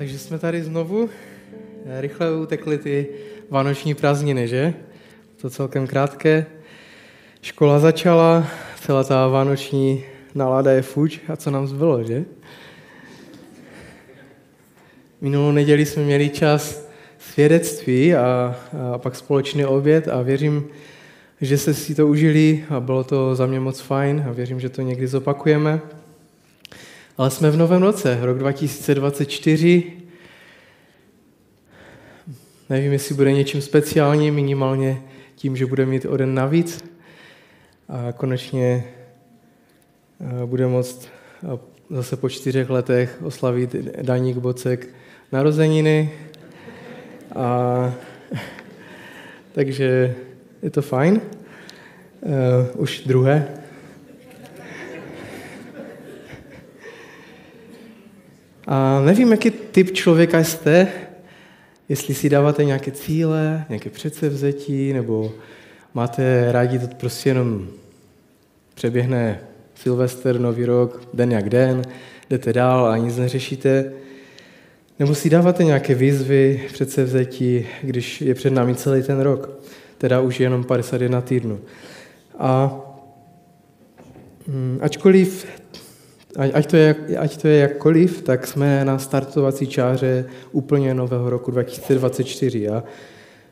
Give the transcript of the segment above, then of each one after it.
Takže jsme tady znovu. Rychle utekly ty vánoční prázdniny, že? To celkem krátké. Škola začala, celá ta vánoční nálada je fuč a co nám zbylo, že? Minulou neděli jsme měli čas svědectví a, a pak společný oběd a věřím, že jste si to užili a bylo to za mě moc fajn a věřím, že to někdy zopakujeme. Ale jsme v novém roce, rok 2024. Nevím, jestli bude něčím speciálním, minimálně tím, že bude mít o den navíc. A konečně eh, bude moct eh, zase po čtyřech letech oslavit Daník Bocek narozeniny. A, takže je to fajn. Uh, už druhé. A nevím, jaký typ člověka jste, jestli si dáváte nějaké cíle, nějaké předsevzetí, nebo máte rádi to prostě jenom přeběhne Silvester, Nový rok, den jak den, jdete dál a nic neřešíte. Nebo si dáváte nějaké výzvy, předsevzetí, když je před námi celý ten rok, teda už jenom 51 týdnů. A hm, ačkoliv Ať to, je, ať to je jakkoliv, tak jsme na startovací čáře úplně nového roku 2024. A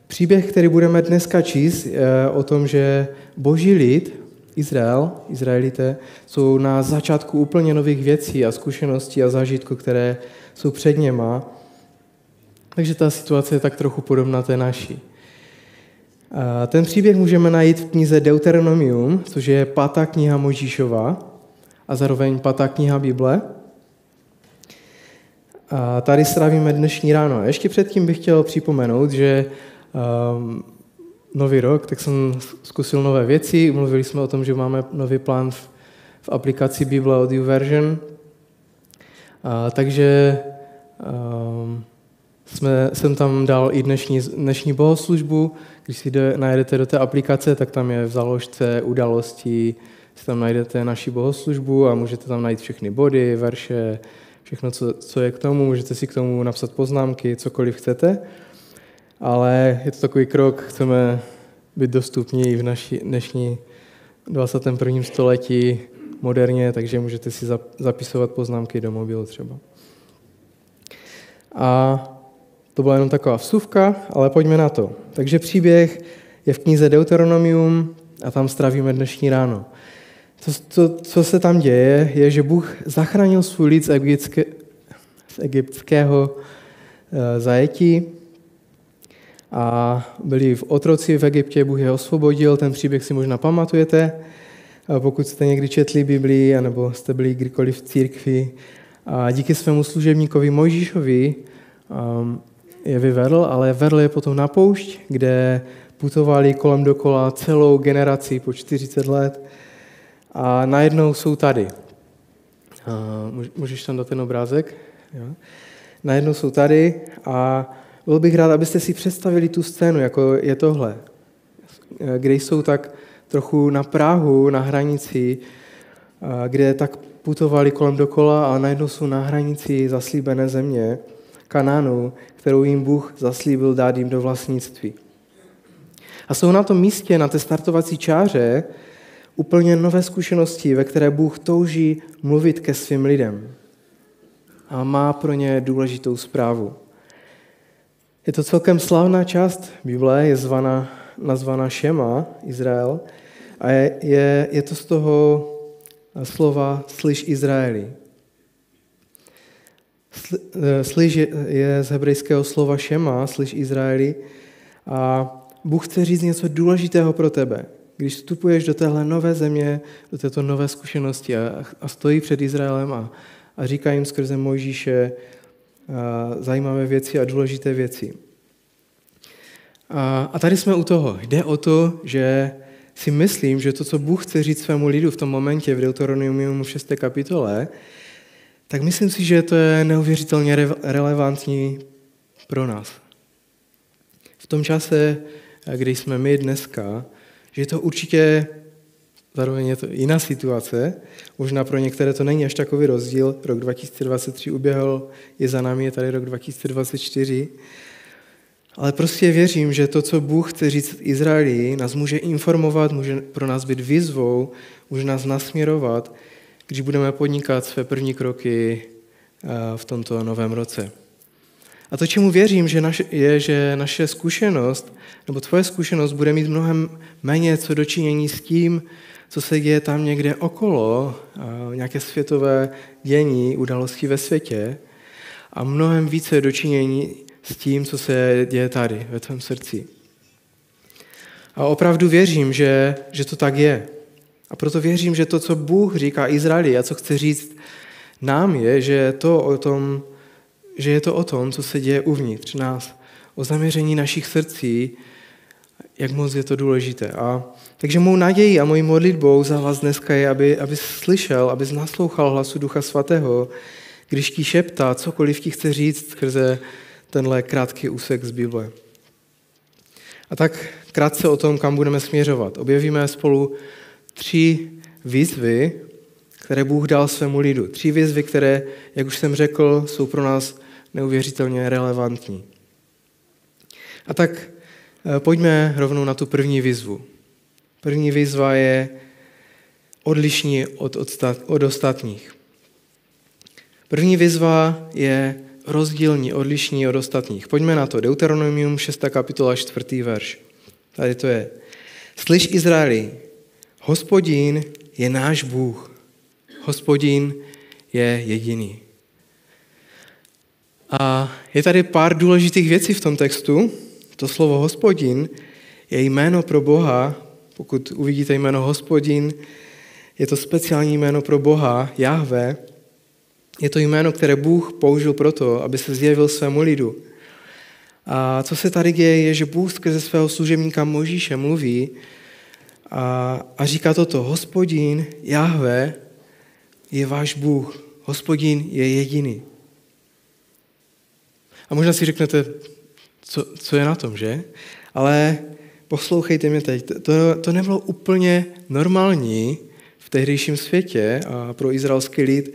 příběh, který budeme dneska číst, je o tom, že boží lid, Izrael, Izraelité, jsou na začátku úplně nových věcí a zkušeností a zážitků, které jsou před něma. Takže ta situace je tak trochu podobná té naší. A ten příběh můžeme najít v knize Deuteronomium, což je pátá kniha Možíšova, a zároveň pátá kniha Bible. A tady strávíme dnešní ráno. Ještě předtím bych chtěl připomenout, že um, nový rok, tak jsem zkusil nové věci. Mluvili jsme o tom, že máme nový plán v, v aplikaci Bible Audio Version. A, takže um, jsme, jsem tam dal i dnešní, dnešní bohoslužbu. Když si jde, najedete do té aplikace, tak tam je v záložce události, si tam najdete naši bohoslužbu a můžete tam najít všechny body, verše, všechno, co, co je k tomu. Můžete si k tomu napsat poznámky, cokoliv chcete. Ale je to takový krok, chceme být dostupní v naší dnešní 21. století moderně, takže můžete si zapisovat poznámky do mobilu třeba. A to byla jenom taková vsuvka, ale pojďme na to. Takže příběh je v knize Deuteronomium a tam strávíme dnešní ráno. To, to, co se tam děje, je, že Bůh zachránil svůj lid z, egyptské, z egyptského uh, zajetí a byli v otroci v Egyptě, Bůh je osvobodil, ten příběh si možná pamatujete, pokud jste někdy četli Biblii, anebo jste byli kdykoliv v církvi. A díky svému služebníkovi Mojžíšovi um, je vyvedl, ale vedl je potom na poušť, kde putovali kolem dokola celou generaci po 40 let a najednou jsou tady. Můžeš tam dát ten obrázek? Jo. Najednou jsou tady a byl bych rád, abyste si představili tu scénu, jako je tohle, kde jsou tak trochu na Prahu, na hranici, kde tak putovali kolem dokola a najednou jsou na hranici zaslíbené země, Kanánu, kterou jim Bůh zaslíbil dát jim do vlastnictví. A jsou na tom místě, na té startovací čáře, úplně nové zkušenosti, ve které Bůh touží mluvit ke svým lidem. A má pro ně důležitou zprávu. Je to celkem slavná část Bible, je zvaná, nazvaná Šema, Izrael, a je, je, je to z toho slova slyš Izraeli. Slyš je z hebrejského slova Šema, slyš Izraeli, a Bůh chce říct něco důležitého pro tebe když vstupuješ do téhle nové země, do této nové zkušenosti a, a stojí před Izraelem a, a říká jim skrze Mojžíše a, zajímavé věci a důležité věci. A, a tady jsme u toho. Jde o to, že si myslím, že to, co Bůh chce říct svému lidu v tom momentě v Deuteronomium 6. kapitole, tak myslím si, že to je neuvěřitelně re- relevantní pro nás. V tom čase, kdy jsme my dneska, že je to určitě zároveň je to jiná situace. Možná pro některé to není až takový rozdíl. Rok 2023 uběhl, je za námi, je tady rok 2024. Ale prostě věřím, že to, co Bůh chce říct Izraeli, nás může informovat, může pro nás být výzvou, může nás nasměrovat, když budeme podnikat své první kroky eh, v tomto novém roce. A to, čemu věřím, že naše, je, že naše zkušenost, nebo tvoje zkušenost bude mít mnohem méně co dočinění s tím, co se děje tam někde okolo, nějaké světové dění, události ve světě, a mnohem více dočinění s tím, co se děje tady, ve tvém srdci. A opravdu věřím, že, že to tak je. A proto věřím, že to, co Bůh říká Izraeli a co chce říct nám, je, že, to o tom, že je to o tom, co se děje uvnitř nás, o zaměření našich srdcí, jak moc je to důležité. A takže mou nadějí a mojí modlitbou za vás dneska je, aby, aby slyšel, aby naslouchal hlasu Ducha Svatého, když ti šeptá cokoliv ti chce říct skrze tenhle krátký úsek z Bible. A tak krátce o tom, kam budeme směřovat. Objevíme spolu tři výzvy, které Bůh dal svému lidu. Tři výzvy, které, jak už jsem řekl, jsou pro nás neuvěřitelně relevantní. A tak eh, pojďme rovnou na tu první výzvu. První výzva je odlišní od, od ostatních. První výzva je rozdílní, odlišní od ostatních. Pojďme na to. Deuteronomium 6. kapitola 4. verš. Tady to je. Slyš Izraeli, hospodín je náš Bůh. Hospodín je jediný. A je tady pár důležitých věcí v tom textu. To slovo hospodin je jméno pro Boha. Pokud uvidíte jméno hospodin, je to speciální jméno pro Boha, Jahve, je to jméno, které Bůh použil proto, aby se zjevil svému lidu. A co se tady děje, je, že Bůh skrze svého služebníka Možíše mluví a, a říká toto, hospodin Jahve je váš Bůh, hospodin je jediný. A možná si řeknete, co, co je na tom, že? Ale poslouchejte mě teď, to, to nebylo úplně normální v tehdejším světě a pro izraelský lid,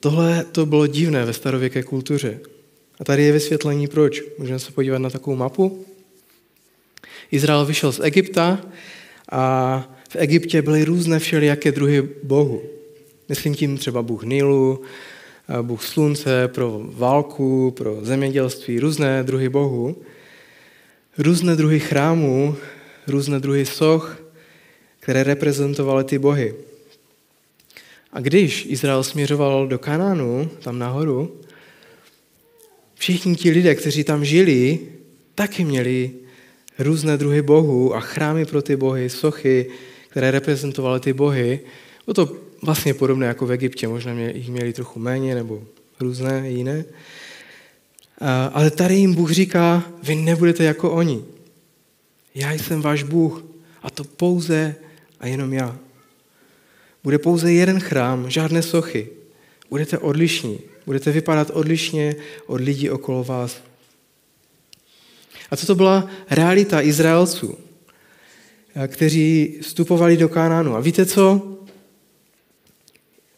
Tohle to bylo divné ve starověké kultuře. A tady je vysvětlení proč. Můžeme se podívat na takovou mapu. Izrael vyšel z Egypta a v Egyptě byly různé všelijaké druhy bohu. Myslím tím třeba Bůh Nilu, Bůh slunce pro válku, pro zemědělství, různé druhy bohu, různé druhy chrámů, různé druhy soch, které reprezentovaly ty bohy. A když Izrael směřoval do Kanánu, tam nahoru, všichni ti lidé, kteří tam žili, taky měli různé druhy bohů a chrámy pro ty bohy, sochy, které reprezentovaly ty bohy. Bylo to vlastně podobné jako v Egyptě, možná jich měli trochu méně nebo různé jiné. Ale tady jim Bůh říká, vy nebudete jako oni. Já jsem váš Bůh a to pouze a jenom já. Bude pouze jeden chrám, žádné sochy. Budete odlišní. Budete vypadat odlišně od lidí okolo vás. A co to byla realita Izraelců, kteří vstupovali do Kanánu. A víte co?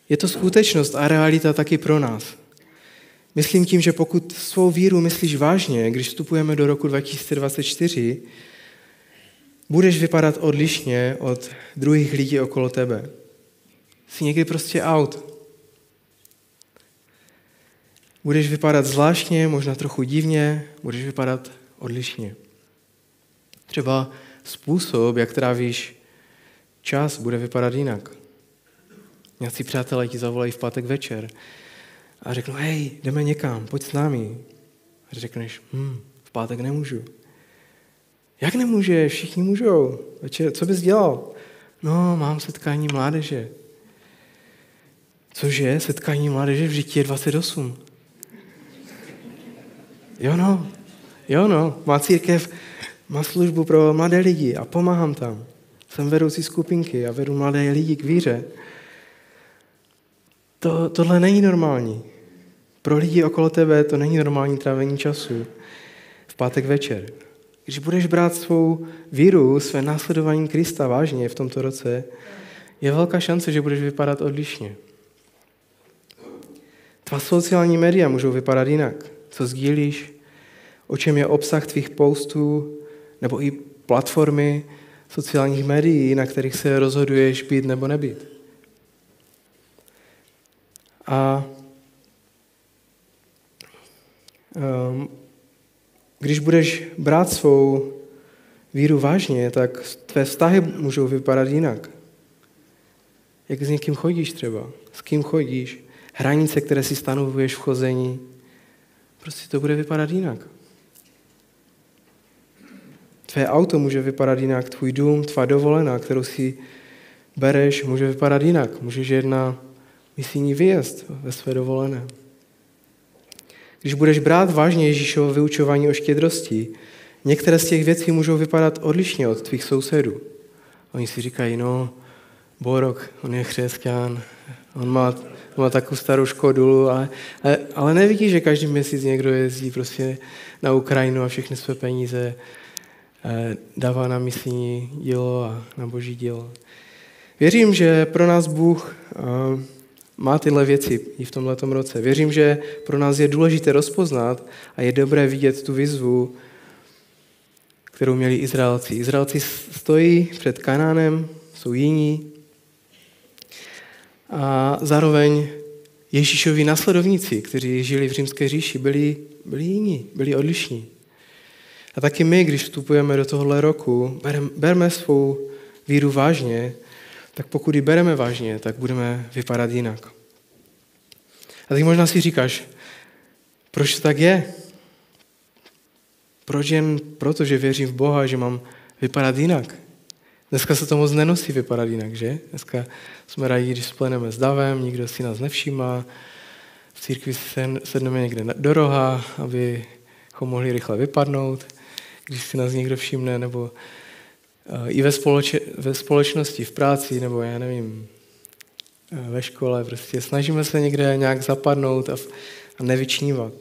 Je to skutečnost a realita taky pro nás. Myslím tím, že pokud svou víru myslíš vážně, když vstupujeme do roku 2024, budeš vypadat odlišně od druhých lidí okolo tebe jsi někdy prostě out. Budeš vypadat zvláštně, možná trochu divně, budeš vypadat odlišně. Třeba způsob, jak trávíš čas, bude vypadat jinak. Nějací přátelé ti zavolají v pátek večer a řeknou, hej, jdeme někam, pojď s námi. A řekneš, hm, v pátek nemůžu. Jak nemůžeš? Všichni můžou. Večer, co bys dělal? No, mám setkání mládeže. Cože? Setkání mládeže v Žití je 28. Jo no, jo no, má církev, má službu pro mladé lidi a pomáhám tam. Jsem vedoucí skupinky a vedu mladé lidi k víře. To, tohle není normální. Pro lidi okolo tebe to není normální trávení času v pátek večer. Když budeš brát svou víru, své následování Krista vážně v tomto roce, je velká šance, že budeš vypadat odlišně. Tvá sociální média můžou vypadat jinak. Co sdílíš, o čem je obsah tvých postů, nebo i platformy sociálních médií, na kterých se rozhoduješ být nebo nebýt. A um, když budeš brát svou víru vážně, tak tvé vztahy můžou vypadat jinak. Jak s někým chodíš třeba, s kým chodíš, hranice, které si stanovuješ v chození, prostě to bude vypadat jinak. Tvé auto může vypadat jinak, tvůj dům, tvá dovolená, kterou si bereš, může vypadat jinak. Můžeš jít na misijní výjezd ve své dovolené. Když budeš brát vážně Ježíšovo vyučování o štědrosti, některé z těch věcí můžou vypadat odlišně od tvých sousedů. Oni si říkají, no, Borok, on je křesťan, on má, on má takovou starou škodu, ale, ale, ale nevidí, že každý měsíc někdo jezdí prostě na Ukrajinu a všechny své peníze eh, dává na misijní dílo a na boží dílo. Věřím, že pro nás Bůh eh, má tyhle věci i v tomto roce. Věřím, že pro nás je důležité rozpoznat a je dobré vidět tu výzvu, kterou měli Izraelci. Izraelci stojí před Kanánem, jsou jiní a zároveň Ježíšovi nasledovníci, kteří žili v římské říši, byli, byli jiní, byli odlišní. A taky my, když vstupujeme do tohohle roku, bereme svou víru vážně, tak pokud ji bereme vážně, tak budeme vypadat jinak. A teď možná si říkáš, proč to tak je? Proč jen proto, že věřím v Boha, že mám vypadat jinak? Dneska se to moc nenosí vypadat jinak, že? Dneska jsme rádi, když spleneme s davem, nikdo si nás nevšímá, v církvi se sedneme někde do roha, abychom mohli rychle vypadnout, když si nás někdo všimne, nebo i ve, společ- ve společnosti, v práci, nebo já nevím, uh, ve škole, prostě snažíme se někde nějak zapadnout a, a nevyčnívat.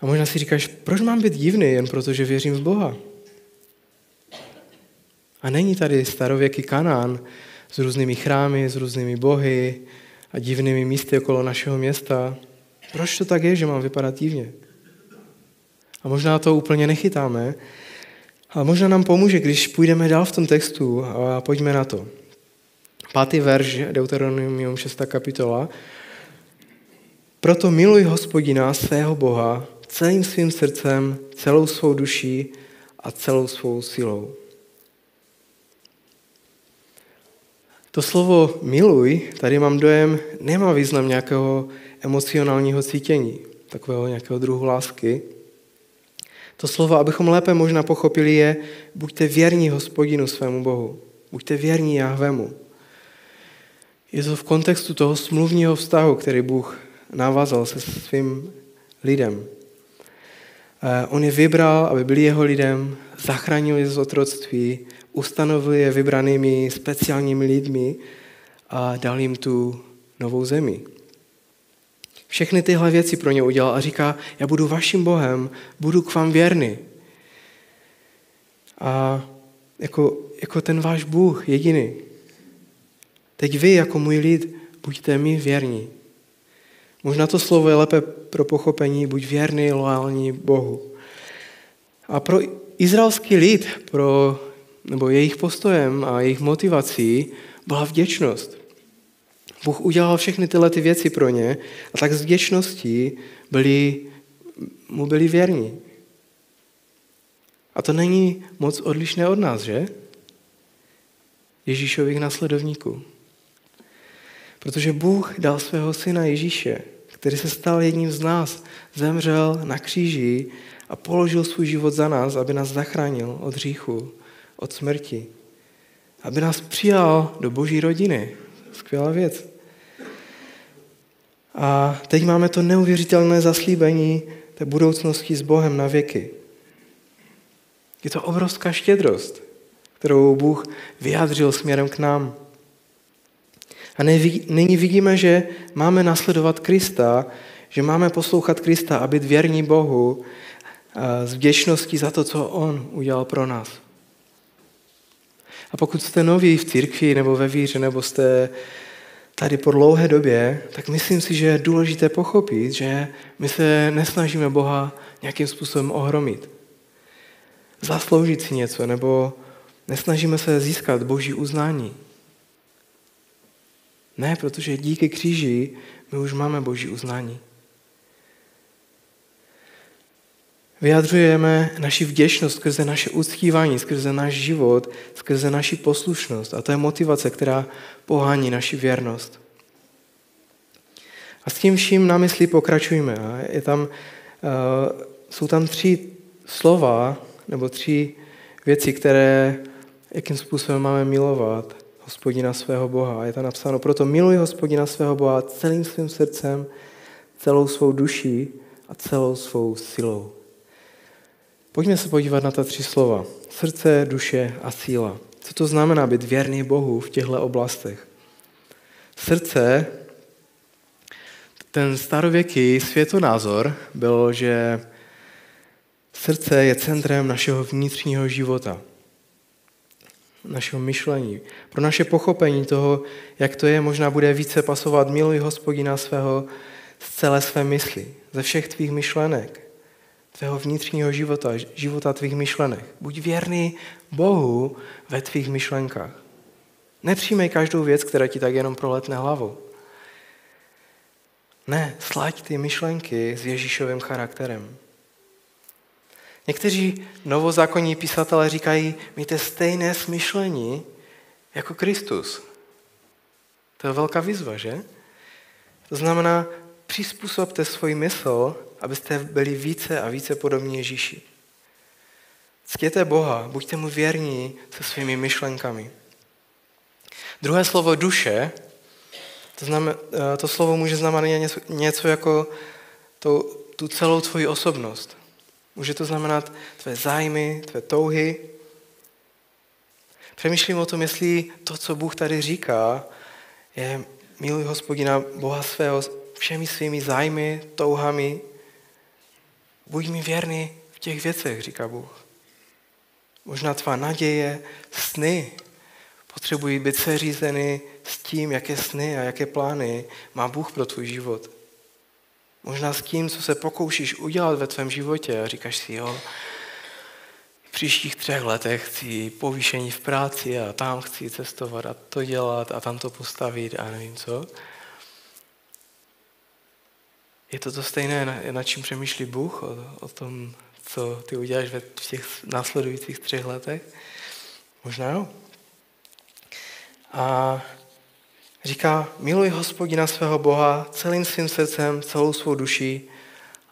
A možná si říkáš, proč mám být divný jen proto, že věřím v Boha? A není tady starověký Kanán s různými chrámy, s různými bohy a divnými místy okolo našeho města. Proč to tak je, že mám vypadat divně? A možná to úplně nechytáme, ale možná nám pomůže, když půjdeme dál v tom textu a pojďme na to. Pátý verš Deuteronomium 6. kapitola. Proto miluj hospodina, svého Boha, celým svým srdcem, celou svou duší a celou svou silou. To slovo miluj, tady mám dojem, nemá význam nějakého emocionálního cítění, takového nějakého druhu lásky. To slovo, abychom lépe možná pochopili, je buďte věrní hospodinu svému Bohu. Buďte věrní Jahvemu. Je to v kontextu toho smluvního vztahu, který Bůh navázal se svým lidem. Eh, on je vybral, aby byli jeho lidem, zachránil je z otroctví, ustanovil je vybranými speciálními lidmi a dal jim tu novou zemi. Všechny tyhle věci pro ně udělal a říká, já budu vaším Bohem, budu k vám věrný. A jako, jako ten váš Bůh jediný. Teď vy, jako můj lid, buďte mi věrní. Možná to slovo je lépe pro pochopení, buď věrný, loální Bohu. A pro izraelský lid, pro, nebo jejich postojem a jejich motivací byla vděčnost. Bůh udělal všechny tyhle ty věci pro ně a tak z vděčností byli, mu byli věrní. A to není moc odlišné od nás, že? Ježíšových následovníků. Protože Bůh dal svého syna Ježíše, který se stal jedním z nás, zemřel na kříži a položil svůj život za nás, aby nás zachránil od hříchu, od smrti. Aby nás přijal do boží rodiny. Skvělá věc. A teď máme to neuvěřitelné zaslíbení té budoucnosti s Bohem na věky. Je to obrovská štědrost, kterou Bůh vyjádřil směrem k nám. A nyní vidíme, že máme nasledovat Krista, že máme poslouchat Krista a být věrní Bohu z vděčností za to, co On udělal pro nás. A pokud jste noví v církvi nebo ve víře, nebo jste tady po dlouhé době, tak myslím si, že je důležité pochopit, že my se nesnažíme Boha nějakým způsobem ohromit. Zasloužit si něco, nebo nesnažíme se získat boží uznání. Ne, protože díky kříži my už máme boží uznání. Vyjadřujeme naši vděčnost skrze naše uctívání, skrze náš život, skrze naši poslušnost. A to je motivace, která pohání naši věrnost. A s tím vším na mysli pokračujeme. Je tam, uh, jsou tam tři slova, nebo tři věci, které, jakým způsobem máme milovat hospodina svého Boha. Je tam napsáno, proto miluji hospodina svého Boha celým svým srdcem, celou svou duší a celou svou silou. Pojďme se podívat na ta tři slova. Srdce, duše a síla. Co to znamená být věrný Bohu v těchto oblastech? Srdce, ten starověký světonázor byl, že srdce je centrem našeho vnitřního života, našeho myšlení. Pro naše pochopení toho, jak to je, možná bude více pasovat miluj hospodina svého z celé své mysli, ze všech tvých myšlenek, tvého vnitřního života, života tvých myšlenek. Buď věrný Bohu ve tvých myšlenkách. Nepřijmej každou věc, která ti tak jenom proletne hlavou. Ne, slaď ty myšlenky s Ježíšovým charakterem. Někteří novozákonní písatelé říkají, mějte stejné smyšlení jako Kristus. To je velká výzva, že? To znamená, přizpůsobte svůj mysl abyste byli více a více podobní Ježíši. Ctěte Boha, buďte mu věrní se svými myšlenkami. Druhé slovo duše, to, znamen, eh, to slovo může znamenat něco, něco jako to, tu celou tvoji osobnost. Může to znamenat tvé zájmy, tvé touhy. Přemýšlím o tom, jestli to, co Bůh tady říká, je miluj hospodina Boha svého všemi svými zájmy, touhami, Buď mi věrný v těch věcech, říká Bůh. Možná tvá naděje, sny potřebují být seřízeny s tím, jaké sny a jaké plány má Bůh pro tvůj život. Možná s tím, co se pokoušíš udělat ve tvém životě a říkáš si, jo, v příštích třech letech chci povýšení v práci a tam chci cestovat a to dělat a tam to postavit a nevím co. Je to to stejné, na čím přemýšlí Bůh, o, o tom, co ty uděláš ve v těch následujících třech letech? Možná jo. A říká, miluj hospodina svého Boha celým svým srdcem, celou svou duší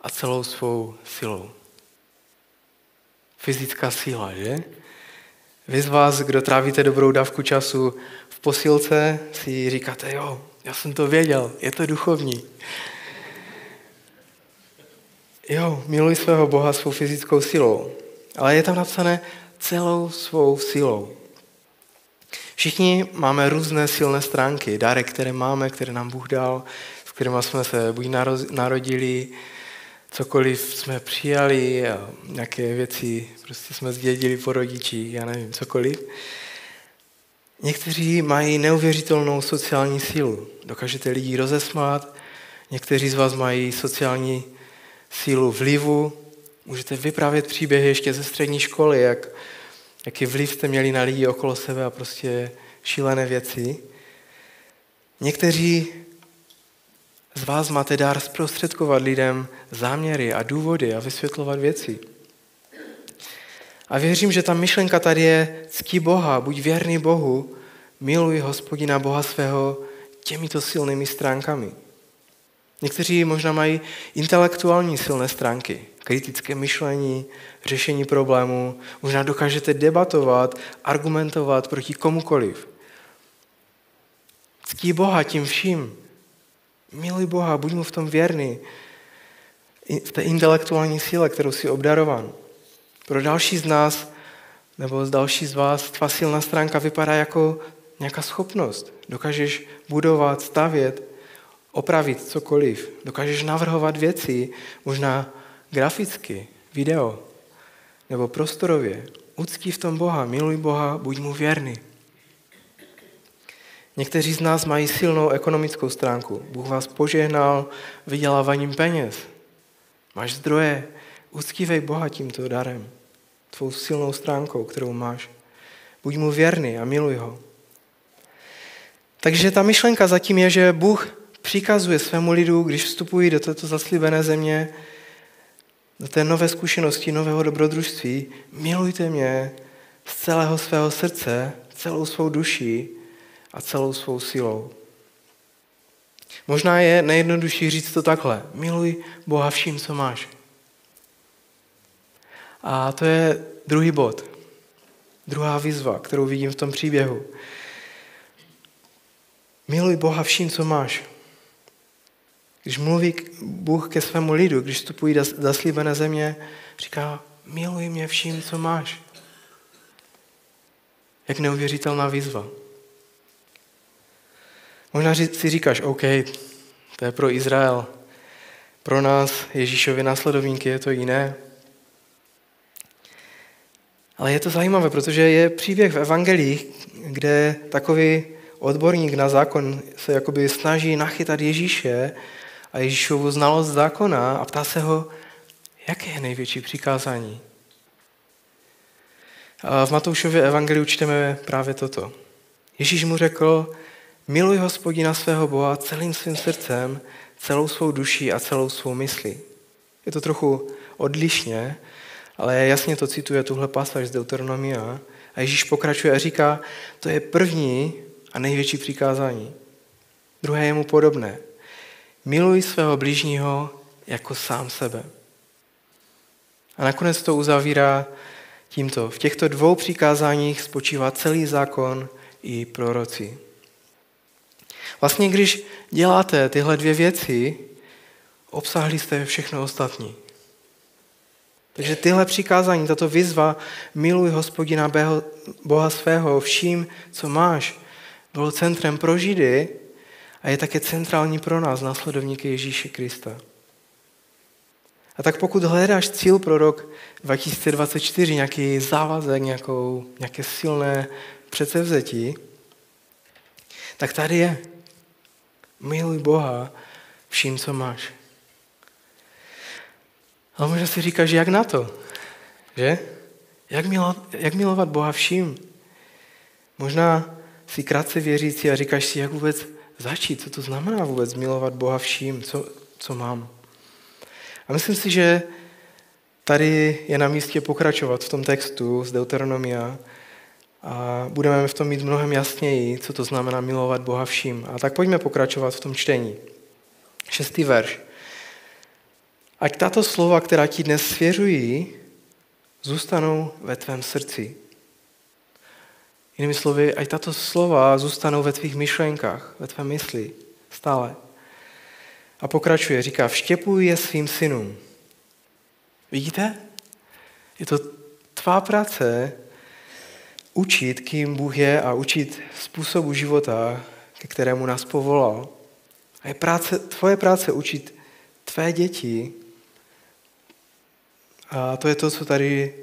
a celou svou silou. Fyzická síla, že? Vy z vás, kdo trávíte dobrou dávku času v posilce, si říkáte, jo, já jsem to věděl, je to duchovní. Jo, miluj svého Boha svou fyzickou silou. Ale je tam napsané celou svou silou. Všichni máme různé silné stránky, dary, které máme, které nám Bůh dal, s kterými jsme se buď narodili, cokoliv jsme přijali, a nějaké věci prostě jsme zdědili po rodiči, já nevím, cokoliv. Někteří mají neuvěřitelnou sociální sílu. Dokážete lidi rozesmát, někteří z vás mají sociální sílu vlivu. Můžete vyprávět příběhy ještě ze střední školy, jak, jaký vliv jste měli na lidi okolo sebe a prostě šílené věci. Někteří z vás máte dár zprostředkovat lidem záměry a důvody a vysvětlovat věci. A věřím, že ta myšlenka tady je ctí Boha, buď věrný Bohu, miluj hospodina Boha svého těmito silnými stránkami. Někteří možná mají intelektuální silné stránky, kritické myšlení, řešení problémů. Možná dokážete debatovat, argumentovat proti komukoliv. Ctí Boha tím vším. Miluj Boha, buď mu v tom věrný. V té intelektuální síle, kterou si obdarovan. Pro další z nás, nebo z další z vás, tvá silná stránka vypadá jako nějaká schopnost. Dokážeš budovat, stavět, opravit cokoliv. Dokážeš navrhovat věci, možná graficky, video nebo prostorově. Uctí v tom Boha, miluj Boha, buď mu věrný. Někteří z nás mají silnou ekonomickou stránku. Bůh vás požehnal vyděláváním peněz. Máš zdroje, uctívej Boha tímto darem, tvou silnou stránkou, kterou máš. Buď mu věrný a miluj ho. Takže ta myšlenka zatím je, že Bůh přikazuje svému lidu, když vstupují do této zaslíbené země, do té nové zkušenosti, nového dobrodružství, milujte mě z celého svého srdce, celou svou duší a celou svou silou. Možná je nejjednodušší říct to takhle. Miluj Boha vším, co máš. A to je druhý bod. Druhá výzva, kterou vidím v tom příběhu. Miluj Boha vším, co máš. Když mluví Bůh ke svému lidu, když vstupují do zaslíbené země, říká, miluj mě vším, co máš. Jak neuvěřitelná výzva. Možná si říkáš, OK, to je pro Izrael. Pro nás, Ježíšovi následovníky, je to jiné. Ale je to zajímavé, protože je příběh v evangelích, kde takový odborník na zákon se jakoby snaží nachytat Ježíše a Ježíšovu znalost zákona a ptá se ho, jaké je největší přikázání. A v Matoušově evangeliu čteme právě toto. Ježíš mu řekl, miluj hospodina svého Boha celým svým srdcem, celou svou duší a celou svou myslí. Je to trochu odlišně, ale jasně to cituje tuhle pasáž z Deuteronomia. A Ježíš pokračuje a říká, to je první a největší přikázání. Druhé je mu podobné. Miluj svého blížního jako sám sebe. A nakonec to uzavírá tímto. V těchto dvou přikázáních spočívá celý zákon i proroci. Vlastně, když děláte tyhle dvě věci, obsahli jste všechno ostatní. Takže tyhle přikázání, tato výzva, miluj hospodina Boha svého vším, co máš, bylo centrem pro Židy a je také centrální pro nás, následovníky Ježíše Krista. A tak pokud hledáš cíl pro rok 2024, nějaký závazek, nějakou, nějaké silné předsevzetí, tak tady je. Miluj Boha vším, co máš. Ale možná si říkáš, jak na to? Že? Jak, milo, jak milovat Boha vším? Možná si krátce věřící a říkáš si, jak vůbec začít, co to znamená vůbec milovat Boha vším, co, co mám. A myslím si, že tady je na místě pokračovat v tom textu z Deuteronomia a budeme v tom mít mnohem jasněji, co to znamená milovat Boha vším. A tak pojďme pokračovat v tom čtení. Šestý verš. Ať tato slova, která ti dnes svěřují, zůstanou ve tvém srdci. Jinými slovy, ať tato slova zůstanou ve tvých myšlenkách, ve tvé mysli, stále. A pokračuje, říká, vštěpuj je svým synům. Vidíte? Je to tvá práce učit, kým Bůh je a učit způsobu života, ke kterému nás povolal. A je práce, tvoje práce učit tvé děti. A to je to, co tady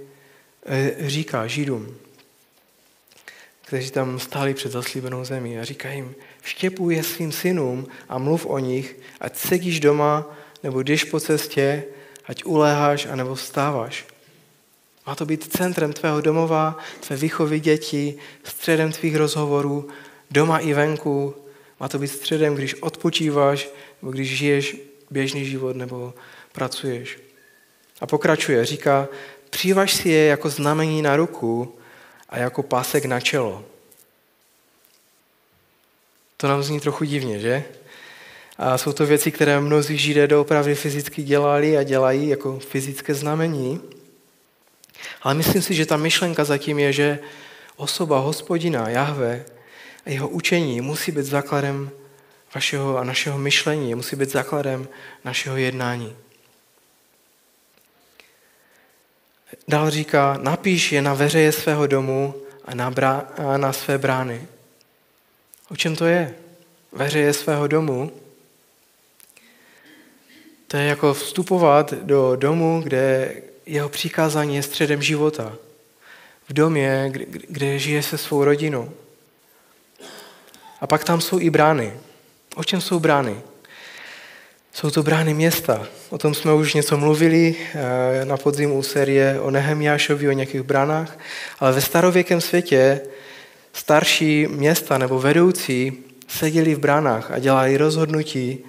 eh, říká Židům kteří tam stáli před zaslíbenou zemí a říká jim, vštěpuj je svým synům a mluv o nich, ať sedíš doma nebo jdeš po cestě, ať uléháš a nebo vstáváš. Má to být centrem tvého domova, tvé výchovy dětí, středem tvých rozhovorů, doma i venku. Má to být středem, když odpočíváš, nebo když žiješ běžný život, nebo pracuješ. A pokračuje, říká, přivaž si je jako znamení na ruku, a jako pásek na čelo. To nám zní trochu divně, že? A jsou to věci, které mnozí židé doopravdy fyzicky dělali a dělají jako fyzické znamení. Ale myslím si, že ta myšlenka zatím je, že osoba hospodina, Jahve a jeho učení musí být základem vašeho a našeho myšlení, musí být základem našeho jednání. Dál říká, napíš je na veřeje svého domu a na, brá, a na své brány. O čem to je? Veřeje svého domu. To je jako vstupovat do domu, kde jeho přikázání je středem života. V domě, kde žije se svou rodinou. A pak tam jsou i brány. O čem jsou brány? Jsou to brány města. O tom jsme už něco mluvili eh, na podzimu série o Nehemiášovi, o nějakých bránách, ale ve starověkém světě starší města nebo vedoucí seděli v bránách a dělali rozhodnutí.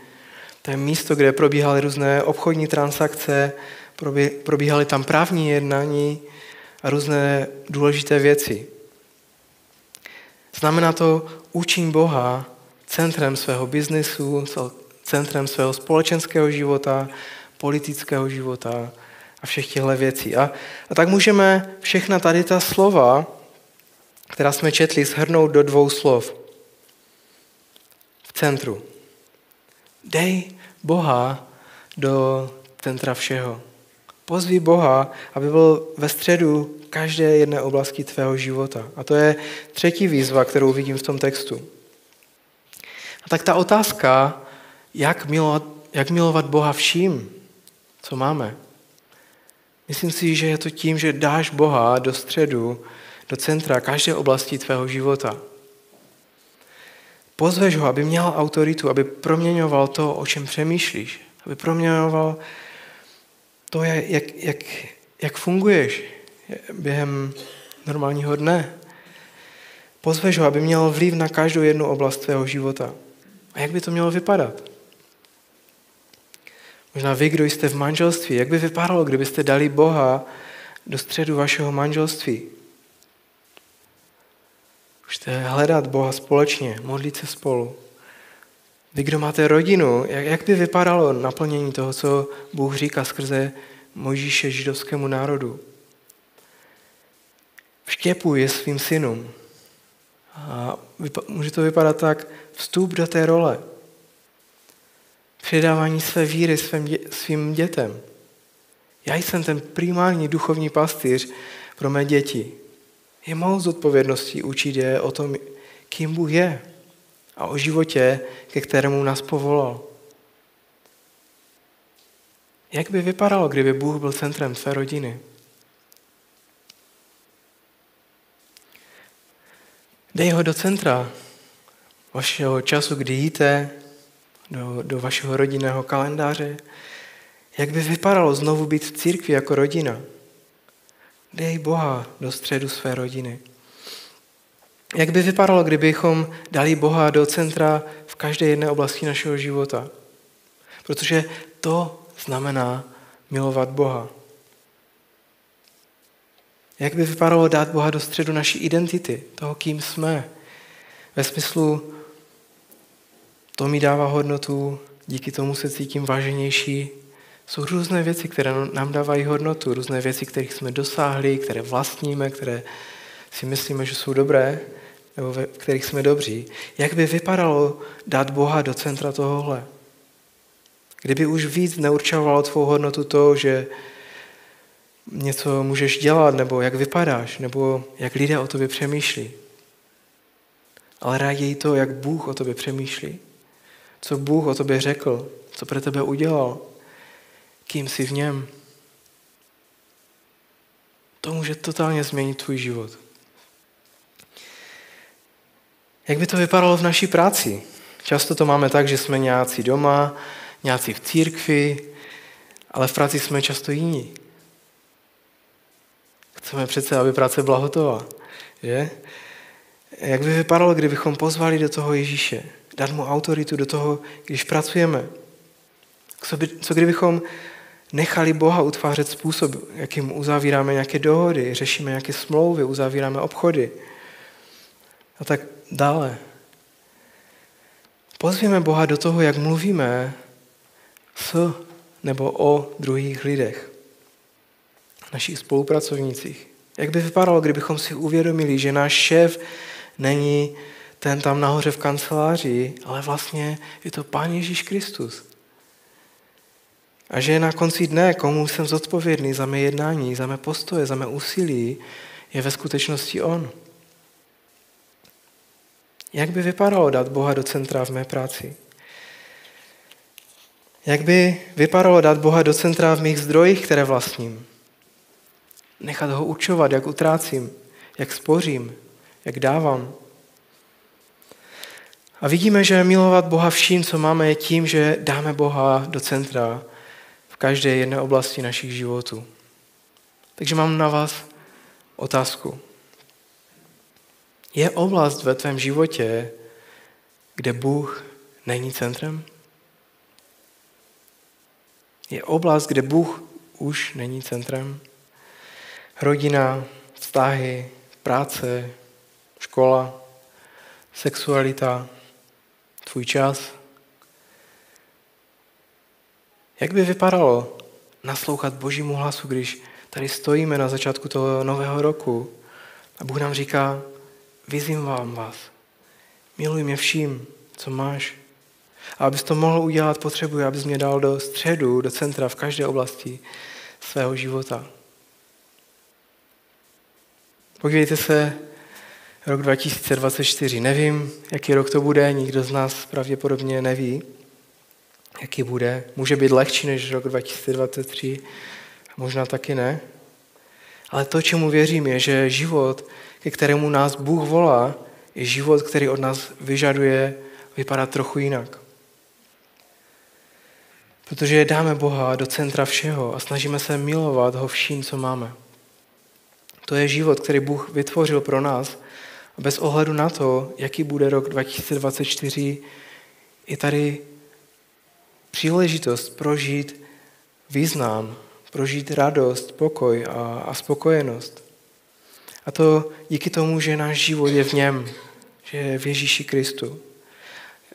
To je místo, kde probíhaly různé obchodní transakce, probíhaly tam právní jednání a různé důležité věci. Znamená to učím Boha centrem svého biznesu, centrem svého společenského života, politického života a všech těchto věcí. A, a tak můžeme všechna tady ta slova, která jsme četli, shrnout do dvou slov. V centru. Dej Boha do centra všeho. Pozví Boha, aby byl ve středu každé jedné oblasti tvého života. A to je třetí výzva, kterou vidím v tom textu. A tak ta otázka, jak milovat, jak milovat Boha vším, co máme. Myslím si, že je to tím, že dáš Boha do středu, do centra každé oblasti tvého života. Pozveš ho, aby měl autoritu, aby proměňoval to, o čem přemýšlíš, aby proměňoval to, jak, jak, jak funguješ během normálního dne. Pozveš ho, aby měl vliv na každou jednu oblast tvého života. A jak by to mělo vypadat? Možná vy, kdo jste v manželství, jak by vypadalo, kdybyste dali Boha do středu vašeho manželství? Můžete hledat Boha společně, modlit se spolu. Vy, kdo máte rodinu, jak, jak by vypadalo naplnění toho, co Bůh říká skrze Mojžíše židovskému národu? Vštěpuje svým synům. A může to vypadat tak, vstup do té role. Předávání své víry svým, dě, svým dětem. Já jsem ten primární duchovní pastýř pro mé děti. Je mou zodpovědností učit je o tom, kým Bůh je a o životě, ke kterému nás povolal. Jak by vypadalo, kdyby Bůh byl centrem své rodiny? Dej ho do centra vašeho času, kdy jíte, do, do vašeho rodinného kalendáře. Jak by vypadalo znovu být v církvi jako rodina? Dej Boha do středu své rodiny. Jak by vypadalo, kdybychom dali Boha do centra v každé jedné oblasti našeho života? Protože to znamená milovat Boha. Jak by vypadalo dát Boha do středu naší identity, toho, kým jsme? Ve smyslu, to mi dává hodnotu, díky tomu se cítím váženější. Jsou různé věci, které nám dávají hodnotu, různé věci, kterých jsme dosáhli, které vlastníme, které si myslíme, že jsou dobré, nebo ve kterých jsme dobří. Jak by vypadalo dát Boha do centra tohohle? Kdyby už víc neurčovalo tvou hodnotu to, že něco můžeš dělat, nebo jak vypadáš, nebo jak lidé o tobě přemýšlí. Ale raději to, jak Bůh o tobě přemýšlí. Co Bůh o tobě řekl, co pro tebe udělal, kým jsi v něm. To může totálně změnit tvůj život. Jak by to vypadalo v naší práci? Často to máme tak, že jsme nějací doma, nějací v církvi, ale v práci jsme často jiní. Chceme přece, aby práce byla hotová. Že? Jak by vypadalo, kdybychom pozvali do toho Ježíše? Dát mu autoritu do toho, když pracujeme? Co, by, co kdybychom nechali Boha utvářet způsob, jakým uzavíráme nějaké dohody, řešíme nějaké smlouvy, uzavíráme obchody a tak dále. Pozvěme Boha do toho, jak mluvíme s nebo o druhých lidech našich spolupracovnících. Jak by vypadalo, kdybychom si uvědomili, že náš šéf není ten tam nahoře v kanceláři, ale vlastně je to Pán Ježíš Kristus. A že na konci dne, komu jsem zodpovědný za mé jednání, za mé postoje, za mé úsilí, je ve skutečnosti On. Jak by vypadalo dát Boha do centra v mé práci? Jak by vypadalo dát Boha do centra v mých zdrojích, které vlastním? nechat ho učovat, jak utrácím, jak spořím, jak dávám. A vidíme, že milovat Boha vším, co máme, je tím, že dáme Boha do centra v každé jedné oblasti našich životů. Takže mám na vás otázku. Je oblast ve tvém životě, kde Bůh není centrem? Je oblast, kde Bůh už není centrem? Rodina, vztahy, práce, škola, sexualita, tvůj čas. Jak by vypadalo naslouchat Božímu hlasu, když tady stojíme na začátku toho nového roku a Bůh nám říká, vyzývám vás, miluj mě vším, co máš. A abys to mohl udělat, potřebuji, abys mě dal do středu, do centra v každé oblasti svého života. Podívejte se, rok 2024. Nevím, jaký rok to bude, nikdo z nás pravděpodobně neví, jaký bude. Může být lehčí než rok 2023, možná taky ne. Ale to, čemu věřím, je, že život, ke kterému nás Bůh volá, je život, který od nás vyžaduje vypadat trochu jinak. Protože dáme Boha do centra všeho a snažíme se milovat ho vším, co máme. To je život, který Bůh vytvořil pro nás. A bez ohledu na to, jaký bude rok 2024, je tady příležitost prožít význam, prožít radost, pokoj a, a spokojenost. A to díky tomu, že náš život je v něm, že je v Ježíši Kristu.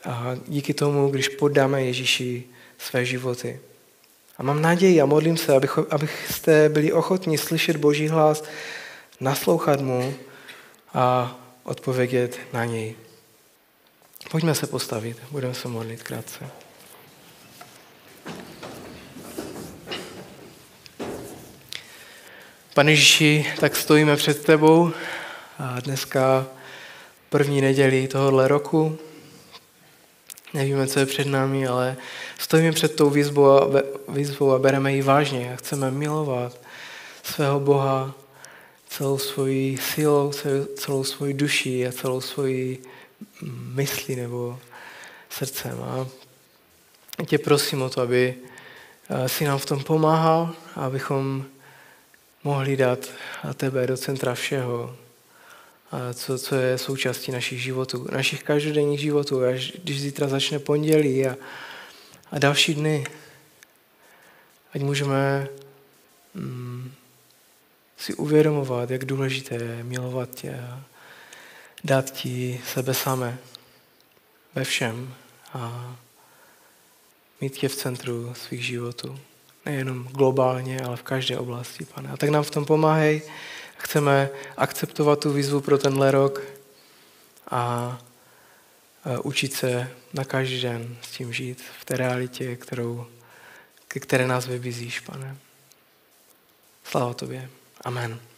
A díky tomu, když podáme Ježíši své životy. A mám naději a modlím se, abych, abyste byli ochotní slyšet Boží hlas, naslouchat mu a odpovědět na něj. Pojďme se postavit, budeme se modlit krátce. Pane Ježíši, tak stojíme před tebou a dneska první neděli tohohle roku. Nevíme, co je před námi, ale stojíme před tou výzvou a, výzvou a bereme ji vážně a chceme milovat svého Boha celou svoji silou, celou svoji duší a celou svoji myslí nebo srdcem. A tě prosím o to, aby eh, si nám v tom pomáhal, abychom mohli dát tebe do centra všeho, a co, co je součástí našich životů, našich každodenních životů, až když zítra začne pondělí a, a další dny, ať můžeme mm, si uvědomovat, jak důležité je milovat tě a dát ti sebe samé ve všem a mít tě v centru svých životů. Nejenom globálně, ale v každé oblasti, pane. A tak nám v tom pomáhej. Chceme akceptovat tu výzvu pro tenhle rok a učit se na každý den s tím žít v té realitě, kterou, které nás vybízíš, pane. Sláva tobě. Amen.